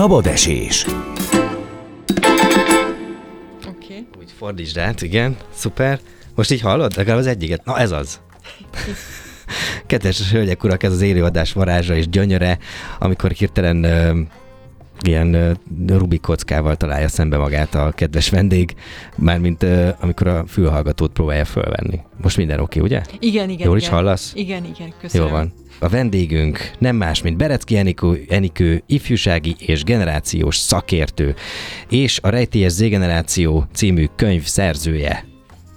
Szabad esés. Oké. Úgy fordítsd át, igen, szuper. Most így hallod? Legalább az egyiket. Na ez az. Kedves hölgyek, urak, ez az élőadás varázsa és gyönyöre, amikor hirtelen ilyen Rubik kockával találja szembe magát a kedves vendég, mármint amikor a fülhallgatót próbálja fölvenni. Most minden oké, ugye? Igen, igen. Jól igen. is hallasz? Igen, igen, köszönöm. Jó van. A vendégünk nem más, mint Berecki Enikő, Enikő ifjúsági és generációs szakértő, és a Rejtélyes Z-generáció című könyv szerzője.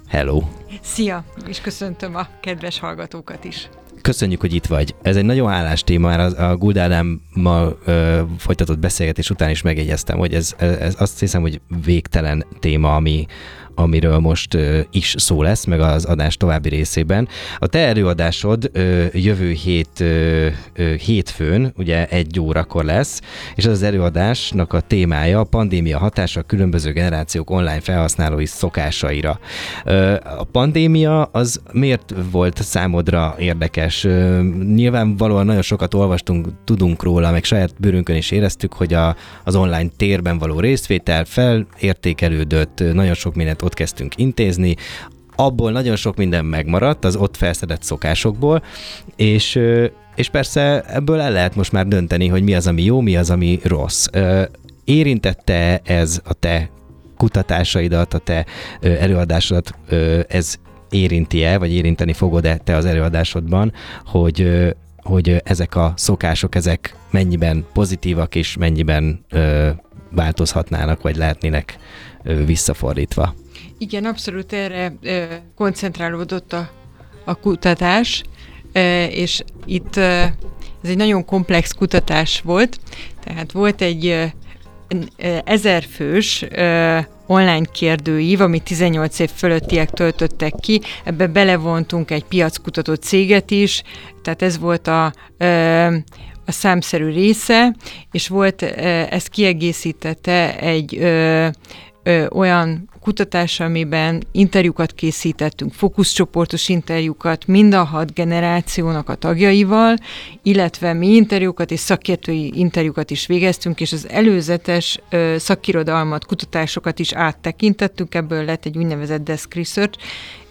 Hello! Szia, és köszöntöm a kedves hallgatókat is. Köszönjük, hogy itt vagy. Ez egy nagyon állás téma, már a Guld Ádámmal ö, folytatott beszélgetés után is megjegyeztem, hogy ez, ez azt hiszem, hogy végtelen téma, ami, amiről most is szó lesz, meg az adás további részében. A te előadásod jövő hét hétfőn, ugye egy órakor lesz, és az előadásnak a témája a pandémia hatása a különböző generációk online felhasználói szokásaira. A pandémia az miért volt számodra érdekes? Nyilvánvalóan nagyon sokat olvastunk, tudunk róla, meg saját bőrünkön is éreztük, hogy a, az online térben való részvétel felértékelődött, nagyon sok mindent ott kezdtünk intézni, abból nagyon sok minden megmaradt, az ott felszedett szokásokból, és, és persze ebből el lehet most már dönteni, hogy mi az, ami jó, mi az, ami rossz. Érintette ez a te kutatásaidat, a te előadásodat, ez érinti-e, vagy érinteni fogod-e te az előadásodban, hogy, hogy ezek a szokások, ezek mennyiben pozitívak, és mennyiben változhatnának, vagy lehetnének visszafordítva. Igen, abszolút erre ö, koncentrálódott a, a kutatás, ö, és itt ö, ez egy nagyon komplex kutatás volt, tehát volt egy ö, ezerfős ö, online kérdőív, amit 18 év fölöttiek töltöttek ki, ebbe belevontunk egy piackutató céget is, tehát ez volt a, ö, a számszerű része, és volt, ö, ezt kiegészítette egy ö, ö, olyan kutatás, amiben interjúkat készítettünk, fókuszcsoportos interjúkat mind a hat generációnak a tagjaival, illetve mi interjúkat és szakértői interjúkat is végeztünk, és az előzetes ö, szakirodalmat, kutatásokat is áttekintettünk, ebből lett egy úgynevezett desk research,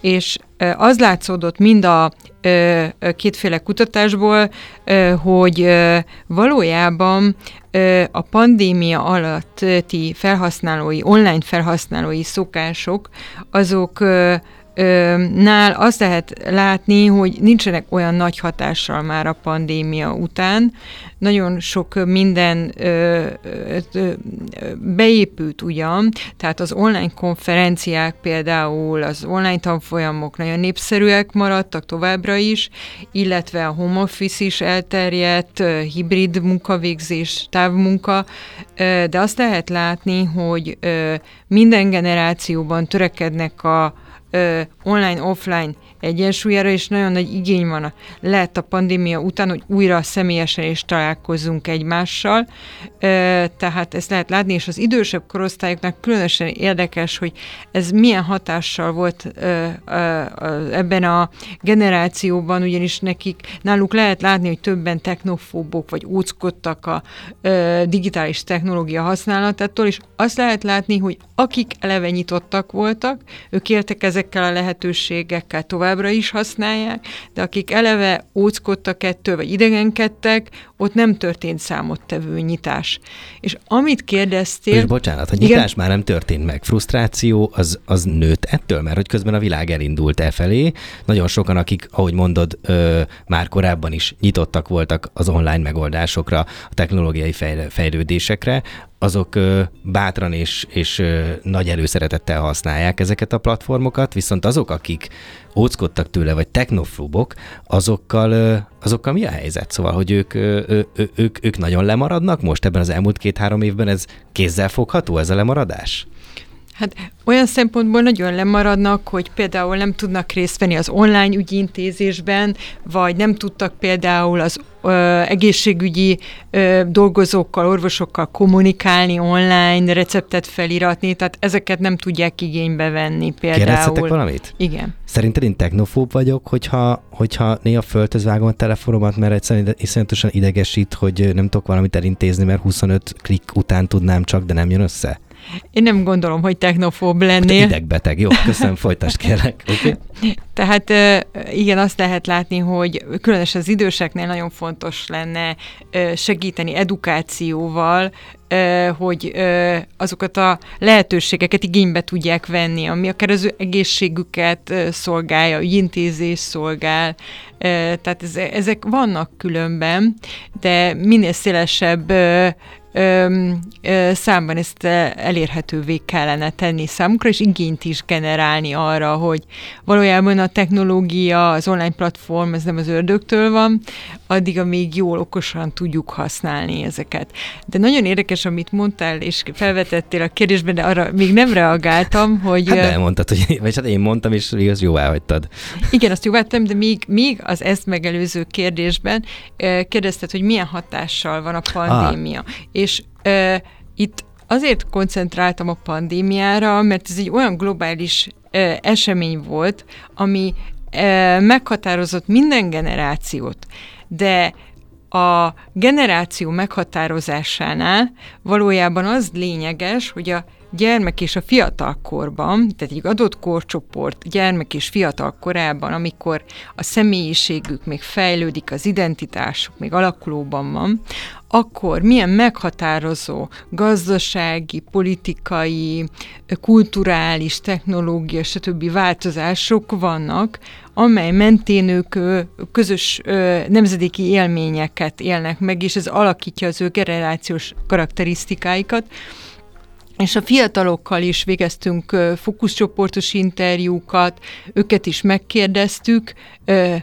és az látszódott mind a kétféle kutatásból, hogy valójában a pandémia alatti felhasználói, online felhasználói szokások, azok nál azt lehet látni, hogy nincsenek olyan nagy hatással már a pandémia után. Nagyon sok minden beépült ugyan, tehát az online konferenciák például, az online tanfolyamok nagyon népszerűek maradtak továbbra is, illetve a home office is elterjedt, hibrid munkavégzés, távmunka, de azt lehet látni, hogy minden generációban törekednek a online-offline egyensúlyára, és nagyon nagy igény van a, lehet a pandémia után, hogy újra személyesen is találkozzunk egymással. Tehát ezt lehet látni, és az idősebb korosztályoknak különösen érdekes, hogy ez milyen hatással volt ebben a generációban, ugyanis nekik náluk lehet látni, hogy többen technofóbok, vagy óckodtak a digitális technológia használatától, és azt lehet látni, hogy akik eleve nyitottak voltak, ők éltek ezekkel a lehetőségekkel továbbra is használják, de akik eleve óckodtak ettől, vagy idegenkedtek, ott nem történt számottevő nyitás. És amit kérdeztél... És bocsánat, a Igen. nyitás már nem történt meg. Frusztráció az, az nőtt ettől, mert hogy közben a világ elindult e felé. Nagyon sokan, akik, ahogy mondod, ö, már korábban is nyitottak voltak az online megoldásokra, a technológiai fejl- fejlődésekre, azok ö, bátran és, és ö, nagy előszeretettel használják ezeket a platformokat, viszont azok, akik óckodtak tőle, vagy technofóbok, azokkal, azokkal mi a helyzet? Szóval, hogy ők, ö, ö, ők, ők nagyon lemaradnak most ebben az elmúlt két-három évben, ez kézzel fogható ez a lemaradás? Hát olyan szempontból nagyon lemaradnak, hogy például nem tudnak részt venni az online ügyintézésben, vagy nem tudtak például az ö, egészségügyi ö, dolgozókkal, orvosokkal kommunikálni online, receptet feliratni, tehát ezeket nem tudják igénybe venni például. Kérdezhetek valamit? Igen. Szerinted én technofób vagyok, hogyha, hogyha néha föltöz vágom a teleforomat, mert egyszerűen iszonyatosan idegesít, hogy nem tudok valamit elintézni, mert 25 klik után tudnám csak, de nem jön össze? Én nem gondolom, hogy technofób lennél. Hát idegbeteg, jó, köszönöm, folytasd kérlek. Okay? Tehát igen, azt lehet látni, hogy különösen az időseknél nagyon fontos lenne segíteni edukációval, hogy azokat a lehetőségeket igénybe tudják venni, ami akár az egészségüket szolgálja, ügyintézés szolgál, tehát ezek vannak különben, de minél szélesebb ö, ö, számban ezt elérhetővé kellene tenni számukra, és igényt is generálni arra, hogy valójában a technológia, az online platform, ez nem az ördögtől van, addig, amíg jól, okosan tudjuk használni ezeket. De nagyon érdekes, amit mondtál, és felvetettél a kérdésben, de arra még nem reagáltam, hogy... Hát elmondtad, hogy, vagy hát én mondtam, és igaz, jó elhagytad. Igen, azt jó vettem, de még, még az ezt megelőző kérdésben kérdezted, hogy milyen hatással van a pandémia. Ah és ö, itt azért koncentráltam a pandémiára, mert ez egy olyan globális ö, esemény volt, ami ö, meghatározott minden generációt, de a generáció meghatározásánál valójában az lényeges, hogy a gyermek és a fiatal korban, tehát egy adott korcsoport gyermek és fiatal korában, amikor a személyiségük még fejlődik, az identitásuk még alakulóban van, akkor milyen meghatározó gazdasági, politikai, kulturális, technológia, stb. változások vannak, amely mentén ők közös nemzedéki élményeket élnek meg, és ez alakítja az ő generációs karakterisztikáikat, és a fiatalokkal is végeztünk fókuszcsoportos interjúkat, őket is megkérdeztük,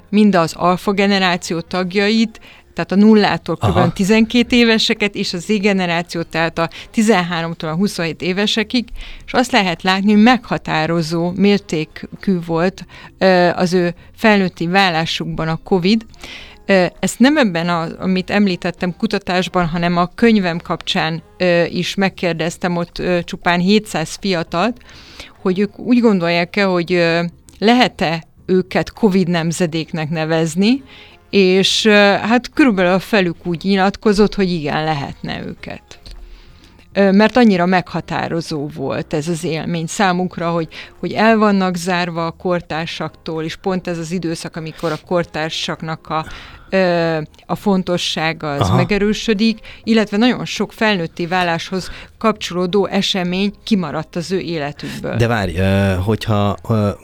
mind az alfa generáció tagjait, tehát a nullától kb. 12 éveseket, és az Z-generáció, tehát a 13-tól a 27 évesekig, és azt lehet látni, hogy meghatározó mértékű volt az ő felnőtti vállásukban a COVID, ezt nem ebben, a, amit említettem kutatásban, hanem a könyvem kapcsán is megkérdeztem ott csupán 700 fiatalt, hogy ők úgy gondolják-e, hogy lehet-e őket COVID nemzedéknek nevezni, és hát körülbelül a felük úgy nyilatkozott, hogy igen, lehetne őket mert annyira meghatározó volt ez az élmény számukra, hogy, hogy el vannak zárva a kortársaktól, és pont ez az időszak, amikor a kortársaknak a a fontossága az Aha. megerősödik, illetve nagyon sok felnőtti váláshoz kapcsolódó esemény kimaradt az ő életükből. De várj, hogyha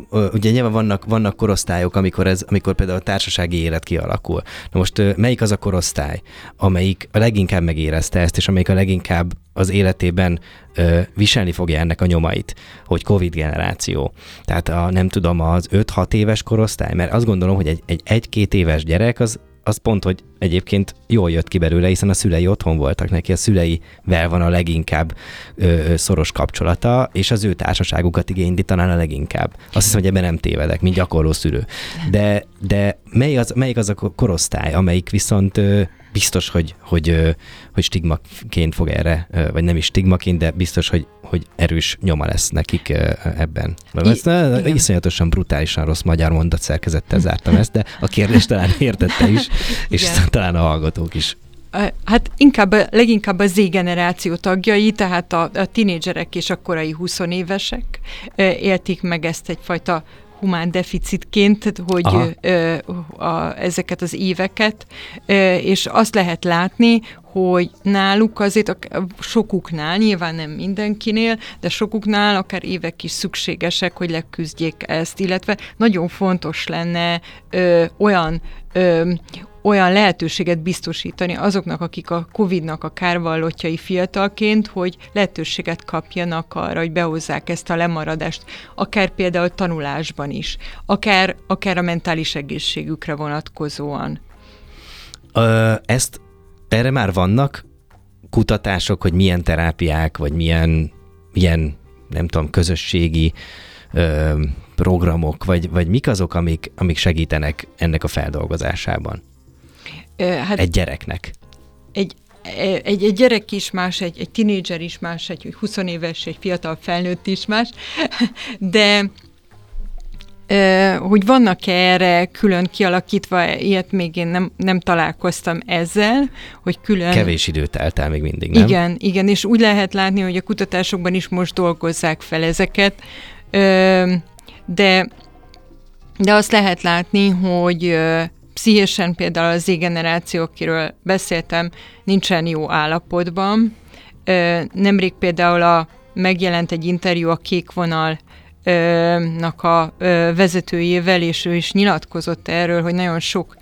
ugye nyilván vannak, vannak korosztályok, amikor, ez, amikor például a társasági élet kialakul. Na most melyik az a korosztály, amelyik a leginkább megérezte ezt, és amelyik a leginkább az életében ö, viselni fogja ennek a nyomait, hogy Covid generáció. Tehát a, nem tudom, az 5-6 éves korosztály, mert azt gondolom, hogy egy, egy, egy-két éves gyerek az az pont, hogy egyébként jól jött ki belőle, hiszen a szülei otthon voltak neki, a szüleivel van a leginkább ö, szoros kapcsolata, és az ő társaságukat igényli talán a leginkább. Azt hiszem, hogy ebben nem tévedek, mint gyakorló szülő. De, de mely az, melyik az a korosztály, amelyik viszont ö, biztos, hogy, hogy, hogy stigmaként fog erre, vagy nem is stigmaként, de biztos, hogy, hogy erős nyoma lesz nekik ebben. Ezt I- iszonyatosan brutálisan rossz magyar mondat szerkezettel zártam ezt, de a kérdés talán értette is, és igen. talán a hallgatók is. Hát inkább, leginkább a Z-generáció tagjai, tehát a, a tinédzserek és a korai 20 évesek élték meg ezt egyfajta humán deficitként, hogy ö, a, ezeket az éveket, ö, és azt lehet látni, hogy náluk azért a, sokuknál, nyilván nem mindenkinél, de sokuknál akár évek is szükségesek, hogy leküzdjék ezt, illetve nagyon fontos lenne ö, olyan ö, olyan lehetőséget biztosítani azoknak, akik a COVID-nak a kárvallottjai fiatalként, hogy lehetőséget kapjanak arra, hogy behozzák ezt a lemaradást, akár például tanulásban is, akár, akár a mentális egészségükre vonatkozóan. Ö, ezt erre már vannak kutatások, hogy milyen terápiák, vagy milyen, milyen nem tudom, közösségi ö, programok, vagy, vagy mik azok, amik, amik segítenek ennek a feldolgozásában? Hát egy gyereknek. Egy, egy, egy gyerek is más, egy, egy tinédzser is más, egy 20 éves, egy fiatal felnőtt is más, de hogy vannak-e erre külön kialakítva, ilyet még én nem, nem találkoztam ezzel, hogy külön... Kevés időt telt el még mindig, nem? Igen, igen, és úgy lehet látni, hogy a kutatásokban is most dolgozzák fel ezeket, de, de azt lehet látni, hogy pszichésen például az Z-generáció, akiről beszéltem, nincsen jó állapotban. Nemrég például a, megjelent egy interjú a Kék Vonal nak a vezetőjével, és ő is nyilatkozott erről, hogy nagyon sok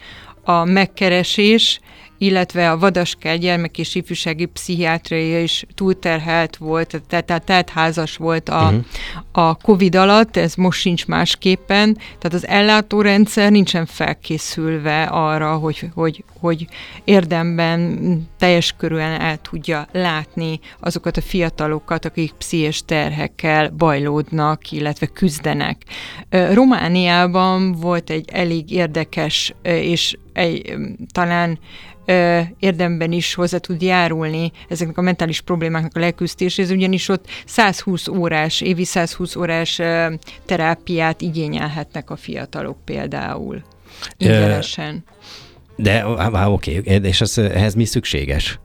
a megkeresés, illetve a Vadaskel gyermek és ifjúsági pszichiátria is túlterhelt volt, tehát, tehát házas volt a, uh-huh. a COVID alatt, ez most sincs másképpen, tehát az ellátórendszer nincsen felkészülve arra, hogy, hogy, hogy érdemben teljes körülön el tudja látni azokat a fiatalokat, akik pszichés terhekkel bajlódnak, illetve küzdenek. Romániában volt egy elég érdekes és egy, talán ö, érdemben is hozzá tud járulni ezeknek a mentális problémáknak a leküzdéséhez, ugyanis ott 120 órás, évi 120 órás ö, terápiát igényelhetnek a fiatalok például. Ingyenesen. De oké, okay. és az, ehhez mi szükséges?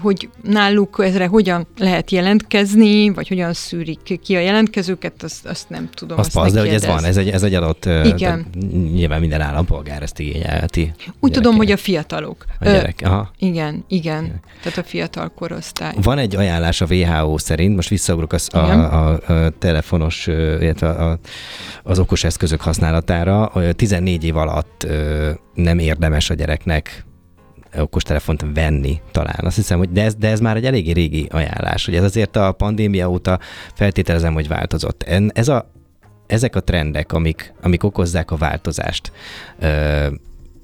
Hogy náluk ezre hogyan lehet jelentkezni, vagy hogyan szűrik ki a jelentkezőket, azt, azt nem tudom. Azt, azt de hogy ez van, ez egy, ez egy adott, Igen. nyilván minden állampolgár ezt igényelheti. Úgy tudom, hogy a fiatalok. A gyerek, aha. Igen, igen, igen. Tehát a fiatal korosztály. Van egy ajánlás a WHO szerint, most visszaugrok az, a, a, a telefonos, illetve a, az okos eszközök használatára, 14 év alatt nem érdemes a gyereknek okostelefont venni talán. Azt hiszem, hogy de ez, de ez már egy eléggé régi ajánlás, hogy ez azért a pandémia óta feltételezem, hogy változott. Ez a, ezek a trendek, amik, amik okozzák a változást,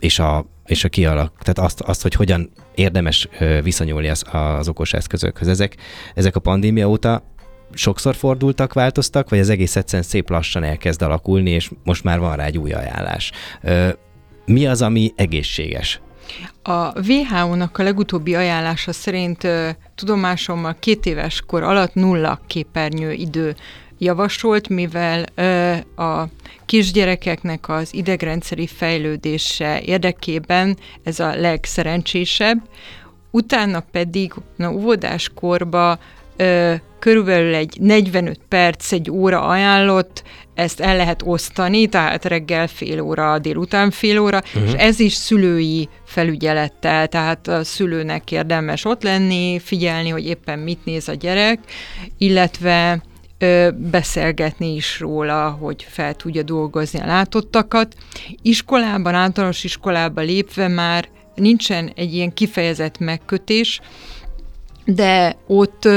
és a, és a kialak, tehát azt, azt, hogy hogyan érdemes viszonyulni az, az okos eszközökhöz. Ezek, ezek a pandémia óta sokszor fordultak, változtak, vagy az egész egyszerűen szép lassan elkezd alakulni, és most már van rá egy új ajánlás. Mi az, ami egészséges? A WHO-nak a legutóbbi ajánlása szerint tudomásommal két éves kor alatt nulla képernyő idő javasolt, mivel a kisgyerekeknek az idegrendszeri fejlődése érdekében ez a legszerencsésebb, utána pedig na, óvodáskorba körülbelül egy 45 perc, egy óra ajánlott, ezt el lehet osztani, tehát reggel fél óra, délután fél óra, uh-huh. és ez is szülői felügyelettel, tehát a szülőnek érdemes ott lenni, figyelni, hogy éppen mit néz a gyerek, illetve ö, beszélgetni is róla, hogy fel tudja dolgozni a látottakat. Iskolában, általános iskolába lépve már nincsen egy ilyen kifejezett megkötés, de ott,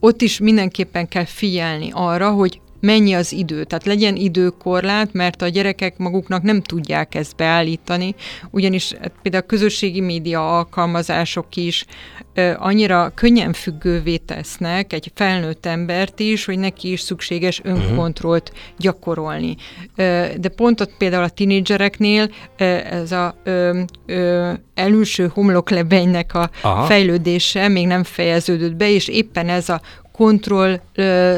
ott is mindenképpen kell figyelni arra, hogy mennyi az idő. Tehát legyen időkorlát, mert a gyerekek maguknak nem tudják ezt beállítani, ugyanis hát például a közösségi média alkalmazások is annyira könnyen függővé tesznek egy felnőtt embert is, hogy neki is szükséges mhm. önkontrollt gyakorolni. De pont ott például a tinédzsereknél ez a ö, ö, elülső homloklebegynek a Aha. fejlődése még nem fejeződött be, és éppen ez a kontroll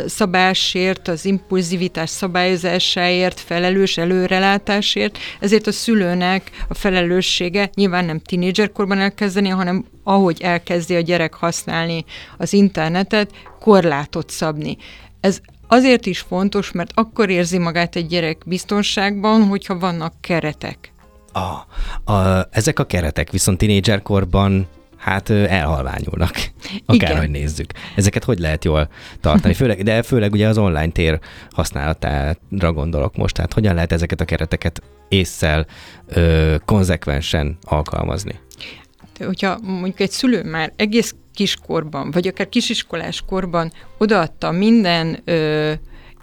szabásért, az impulzivitás szabályozásáért, felelős előrelátásért, ezért a szülőnek a felelőssége nyilván nem tinédzserkorban elkezdeni, hanem ahogy elkezdi a gyerek használni az internetet, korlátot szabni. Ez azért is fontos, mert akkor érzi magát egy gyerek biztonságban, hogyha vannak keretek. A, a, ezek a keretek viszont tinédzserkorban hát elhalványulnak, akárhogy nézzük. Ezeket hogy lehet jól tartani? Főleg, de főleg ugye az online tér használatára gondolok most, tehát hogyan lehet ezeket a kereteket észszel, ö, konzekvensen alkalmazni? De hogyha mondjuk egy szülő már egész kiskorban, vagy akár kisiskolás korban odaadta minden ö,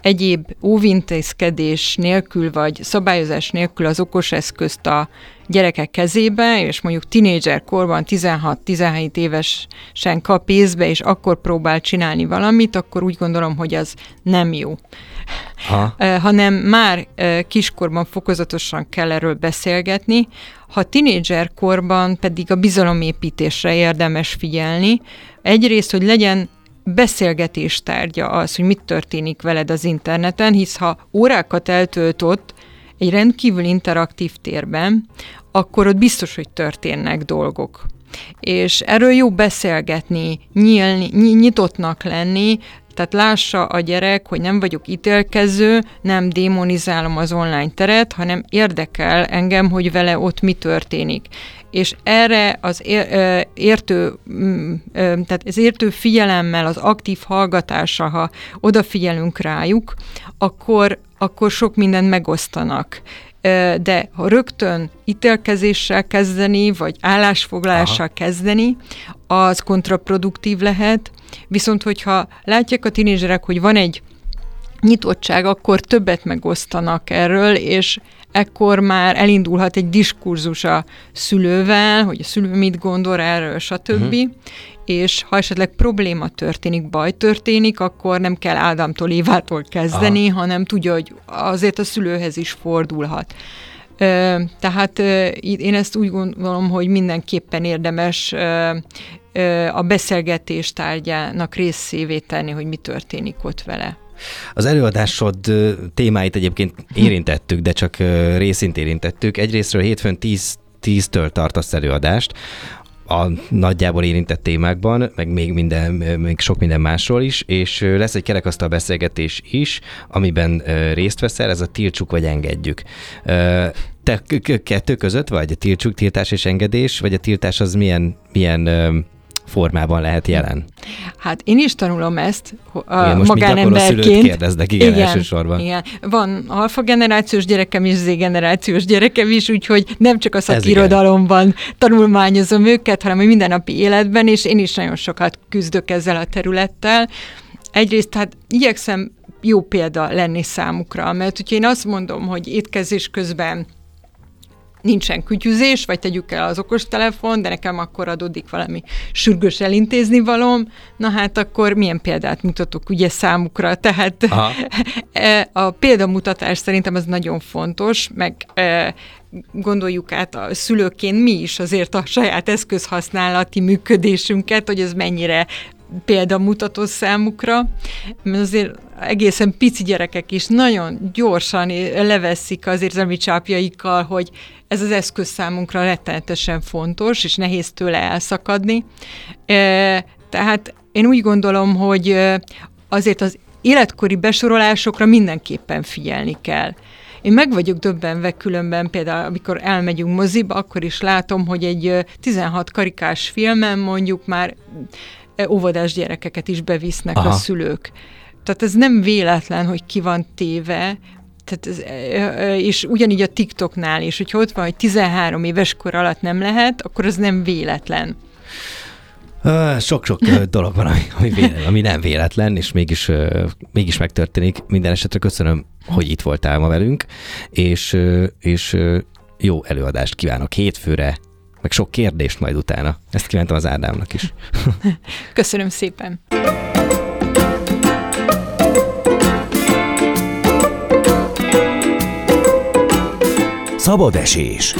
egyéb óvintézkedés nélkül, vagy szabályozás nélkül az okos eszközt a gyerekek kezébe, és mondjuk tinédzser korban 16-17 évesen kap észbe, és akkor próbál csinálni valamit, akkor úgy gondolom, hogy az nem jó. Ha. hanem már kiskorban fokozatosan kell erről beszélgetni, ha tinédzser korban pedig a bizalomépítésre érdemes figyelni. Egyrészt, hogy legyen beszélgetés tárgya az, hogy mit történik veled az interneten, hisz ha órákat eltölt ott egy rendkívül interaktív térben, akkor ott biztos, hogy történnek dolgok. És erről jó beszélgetni, nyílni, nyitottnak lenni, tehát lássa a gyerek, hogy nem vagyok ítélkező, nem démonizálom az online teret, hanem érdekel engem, hogy vele ott mi történik. És erre az értő, mm, tehát az értő figyelemmel, az aktív hallgatása, ha odafigyelünk rájuk, akkor, akkor sok mindent megosztanak de ha rögtön ítélkezéssel kezdeni, vagy állásfoglalással Aha. kezdeni, az kontraproduktív lehet, viszont hogyha látják a tinédzserek, hogy van egy nyitottság, akkor többet megosztanak erről, és ekkor már elindulhat egy diskurzus a szülővel, hogy a szülő mit gondol erről, stb. Uh-huh. És ha esetleg probléma történik, baj történik, akkor nem kell Ádámtól Évától kezdeni, Aha. hanem tudja, hogy azért a szülőhez is fordulhat. Tehát én ezt úgy gondolom, hogy mindenképpen érdemes a beszélgetés tárgyának részévé tenni, hogy mi történik ott vele. Az előadásod témáit egyébként érintettük, de csak részint érintettük. Egyrésztről hétfőn 10 10-től tartasz előadást, a nagyjából érintett témákban, meg még, minden, még sok minden másról is, és lesz egy kerekasztal beszélgetés is, amiben részt veszel, ez a tiltsuk vagy engedjük. Te kettő között vagy? A tiltsuk, tiltás és engedés, vagy a tiltás az milyen, milyen formában lehet jelen? Hát én is tanulom ezt a igen, most magánemberként. kérdeznek, igen, igen, elsősorban. Igen. Van alfa generációs gyerekem és Z generációs gyerekem is, úgyhogy nem csak a szakirodalomban tanulmányozom őket, hanem a mindennapi életben, és én is nagyon sokat küzdök ezzel a területtel. Egyrészt hát igyekszem jó példa lenni számukra, mert hogyha én azt mondom, hogy étkezés közben nincsen kütyüzés, vagy tegyük el az okostelefon, de nekem akkor adódik valami sürgős elintézni valom, na hát akkor milyen példát mutatok ugye számukra, tehát Aha. E, a példamutatás szerintem az nagyon fontos, meg e, gondoljuk át a szülőként mi is azért a saját eszközhasználati működésünket, hogy ez mennyire példamutató számukra, mert azért egészen pici gyerekek is nagyon gyorsan leveszik az érzelmi csápjaikkal, hogy ez az eszköz számunkra rettenetesen fontos, és nehéz tőle elszakadni. Tehát én úgy gondolom, hogy azért az életkori besorolásokra mindenképpen figyelni kell. Én meg vagyok döbbenve különben, például amikor elmegyünk moziba, akkor is látom, hogy egy 16 karikás filmen mondjuk már óvodás gyerekeket is bevisznek Aha. a szülők. Tehát ez nem véletlen, hogy ki van téve, tehát ez, és ugyanígy a TikToknál is, hogyha ott van, hogy 13 éves kor alatt nem lehet, akkor az nem véletlen. Sok-sok dolog van, ami, ami, véletlen, ami nem véletlen, és mégis, mégis megtörténik. Minden esetre köszönöm, hogy itt voltál ma velünk, és, és jó előadást kívánok hétfőre, meg sok kérdést majd utána. Ezt kívántam az Ádámnak is. Köszönöm szépen. Szabad esés.